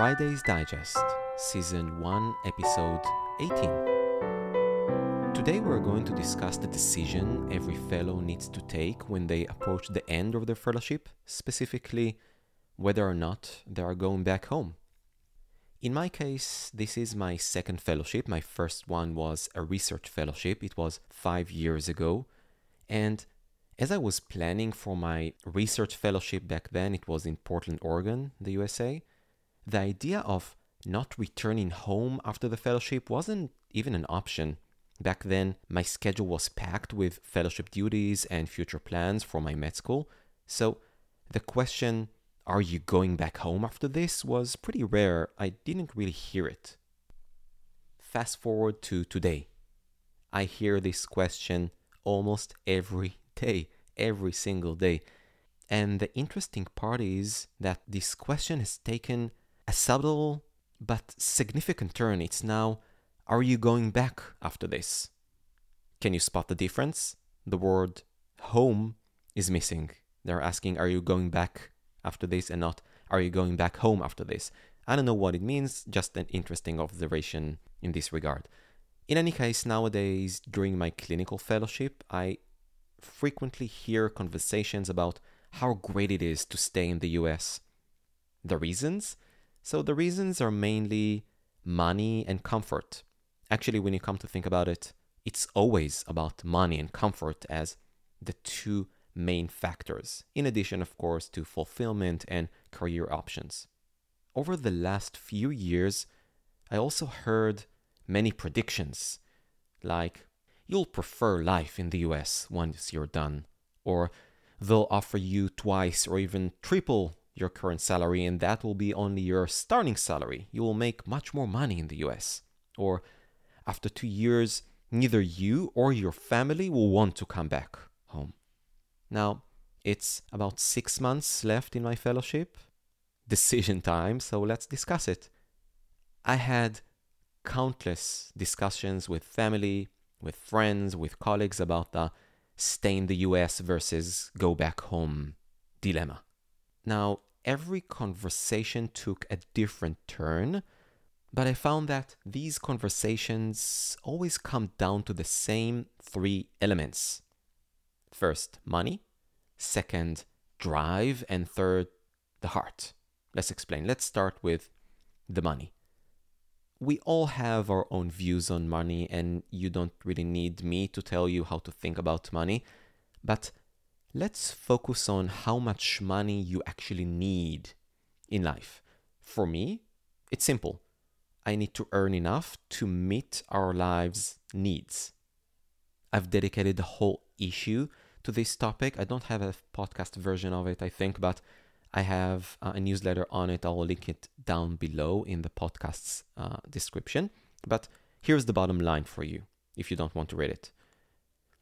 Friday's Digest, Season 1, Episode 18. Today we're going to discuss the decision every fellow needs to take when they approach the end of their fellowship, specifically whether or not they are going back home. In my case, this is my second fellowship. My first one was a research fellowship. It was five years ago. And as I was planning for my research fellowship back then, it was in Portland, Oregon, the USA, the idea of not returning home after the fellowship wasn't even an option. Back then, my schedule was packed with fellowship duties and future plans for my med school. So the question, are you going back home after this, was pretty rare. I didn't really hear it. Fast forward to today. I hear this question almost every day, every single day. And the interesting part is that this question has taken a subtle but significant turn. It's now, are you going back after this? Can you spot the difference? The word home is missing. They're asking, are you going back after this and not, are you going back home after this? I don't know what it means, just an interesting observation in this regard. In any case, nowadays, during my clinical fellowship, I frequently hear conversations about how great it is to stay in the US. The reasons? So, the reasons are mainly money and comfort. Actually, when you come to think about it, it's always about money and comfort as the two main factors, in addition, of course, to fulfillment and career options. Over the last few years, I also heard many predictions, like you'll prefer life in the US once you're done, or they'll offer you twice or even triple your current salary, and that will be only your starting salary. You will make much more money in the US. Or after two years, neither you or your family will want to come back home. Now, it's about six months left in my fellowship. Decision time, so let's discuss it. I had countless discussions with family, with friends, with colleagues about the stay in the US versus go back home dilemma. Now, every conversation took a different turn, but I found that these conversations always come down to the same three elements First, money. Second, drive. And third, the heart. Let's explain. Let's start with the money. We all have our own views on money, and you don't really need me to tell you how to think about money. But let's focus on how much money you actually need in life. For me, it's simple. I need to earn enough to meet our lives' needs. I've dedicated the whole issue to this topic. I don't have a podcast version of it, I think, but I have uh, a newsletter on it. I'll link it down below in the podcast's uh, description. But here's the bottom line for you if you don't want to read it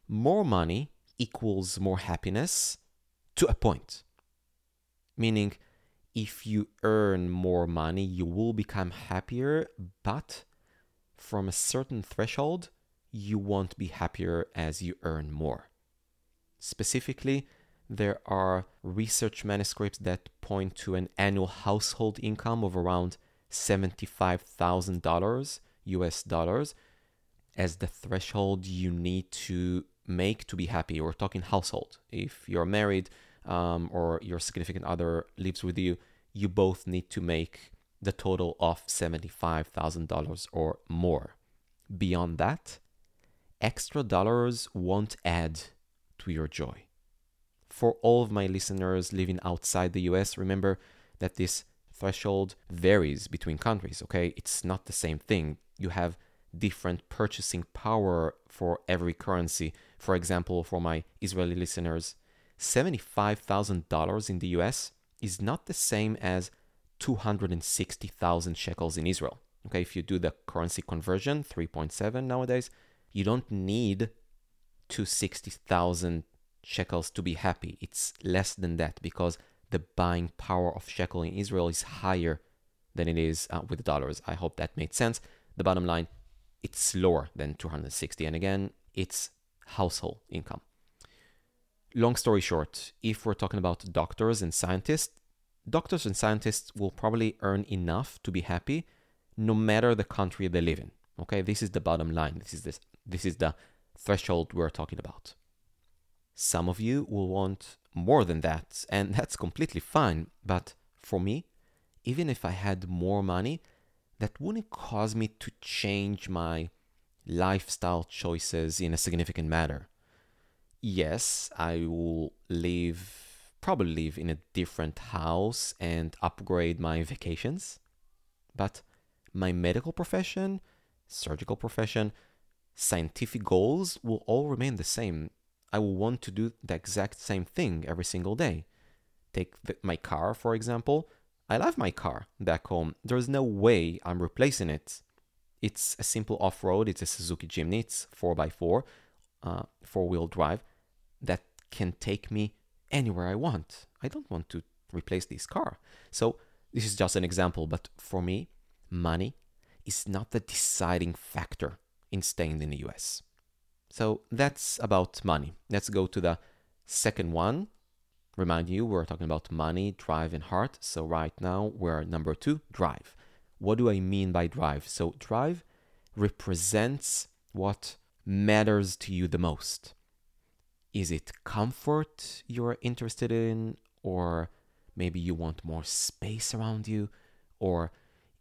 more money equals more happiness to a point. Meaning, if you earn more money, you will become happier, but from a certain threshold, you won't be happier as you earn more. Specifically, there are research manuscripts that point to an annual household income of around $75,000 US dollars as the threshold you need to make to be happy. We're talking household. If you're married um, or your significant other lives with you, you both need to make the total of $75,000 or more. Beyond that, extra dollars won't add to your joy. For all of my listeners living outside the US, remember that this threshold varies between countries, okay? It's not the same thing. You have different purchasing power for every currency. For example, for my Israeli listeners, $75,000 in the US is not the same as 260,000 shekels in Israel. Okay, if you do the currency conversion, 3.7 nowadays, you don't need 260,000 shekels to be happy. It's less than that because the buying power of shekel in Israel is higher than it is uh, with dollars. I hope that made sense. The bottom line, it's lower than 260. And again, it's household income. Long story short, if we're talking about doctors and scientists, doctors and scientists will probably earn enough to be happy no matter the country they live in. Okay, this is the bottom line. This is this this is the threshold we're talking about. Some of you will want more than that, and that's completely fine. But for me, even if I had more money, that wouldn't cause me to change my lifestyle choices in a significant manner. Yes, I will live, probably live in a different house and upgrade my vacations, but my medical profession, surgical profession, scientific goals will all remain the same. I will want to do the exact same thing every single day. Take the, my car, for example. I love my car back home. There's no way I'm replacing it. It's a simple off road, it's a Suzuki Jimny, it's 4x4, uh, four wheel drive that can take me anywhere I want. I don't want to replace this car. So, this is just an example, but for me, money is not the deciding factor in staying in the US. So that's about money. Let's go to the second one. Remind you, we're talking about money, drive, and heart. So right now we're number two, drive. What do I mean by drive? So drive represents what matters to you the most. Is it comfort you're interested in, or maybe you want more space around you, or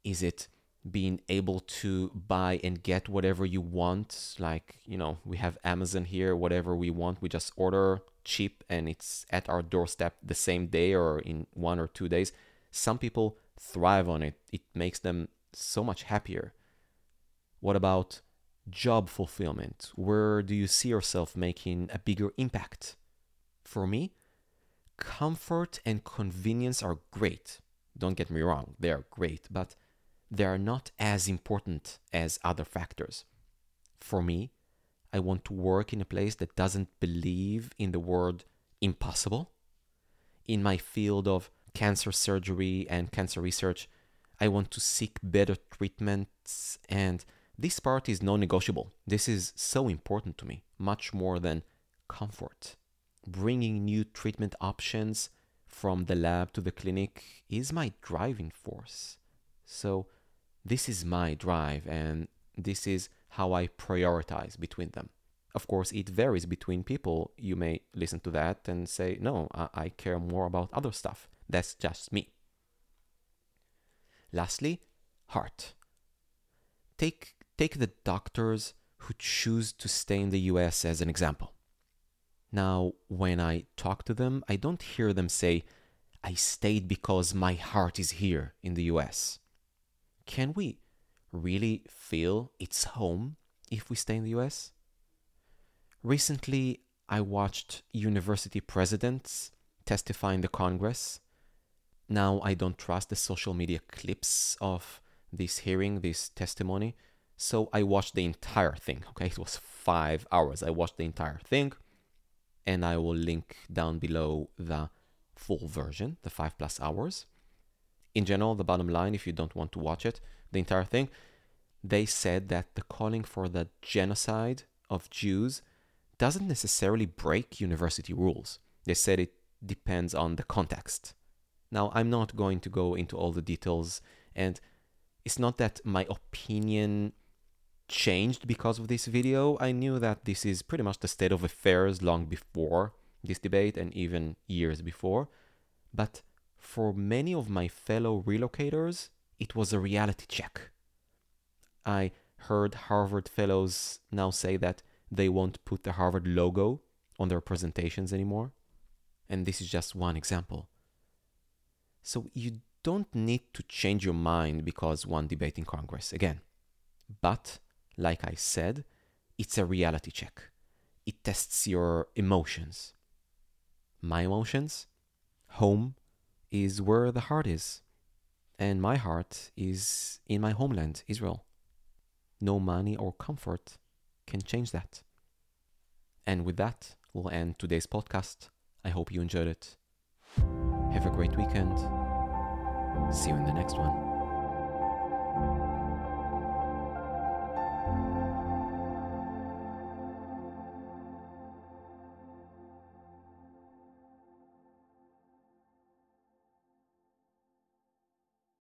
is it being able to buy and get whatever you want. Like, you know, we have Amazon here, whatever we want, we just order cheap and it's at our doorstep the same day or in one or two days. Some people thrive on it, it makes them so much happier. What about job fulfillment? Where do you see yourself making a bigger impact? For me, comfort and convenience are great. Don't get me wrong, they are great, but they are not as important as other factors. For me, I want to work in a place that doesn't believe in the word impossible. In my field of cancer surgery and cancer research, I want to seek better treatments, and this part is non negotiable. This is so important to me, much more than comfort. Bringing new treatment options from the lab to the clinic is my driving force. So, this is my drive and this is how I prioritize between them. Of course, it varies between people. You may listen to that and say, no, I, I care more about other stuff. That's just me. Lastly, heart. Take, take the doctors who choose to stay in the US as an example. Now, when I talk to them, I don't hear them say, I stayed because my heart is here in the US can we really feel it's home if we stay in the US? Recently, I watched university presidents testify in the Congress. Now I don't trust the social media clips of this hearing, this testimony, so I watched the entire thing. Okay, it was five hours. I watched the entire thing, and I will link down below the full version, the five plus hours in general, the bottom line, if you don't want to watch it, the entire thing, they said that the calling for the genocide of Jews doesn't necessarily break university rules. They said it depends on the context. Now, I'm not going to go into all the details, and it's not that my opinion changed because of this video. I knew that this is pretty much the state of affairs long before this debate and even years before. But for many of my fellow relocators, it was a reality check. I heard Harvard fellows now say that they won't put the Harvard logo on their presentations anymore. And this is just one example. So you don't need to change your mind because one debate in Congress again. But, like I said, it's a reality check. It tests your emotions. My emotions? Home, is where the heart is. And my heart is in my homeland, Israel. No money or comfort can change that. And with that, we'll end today's podcast. I hope you enjoyed it. Have a great weekend. See you in the next one.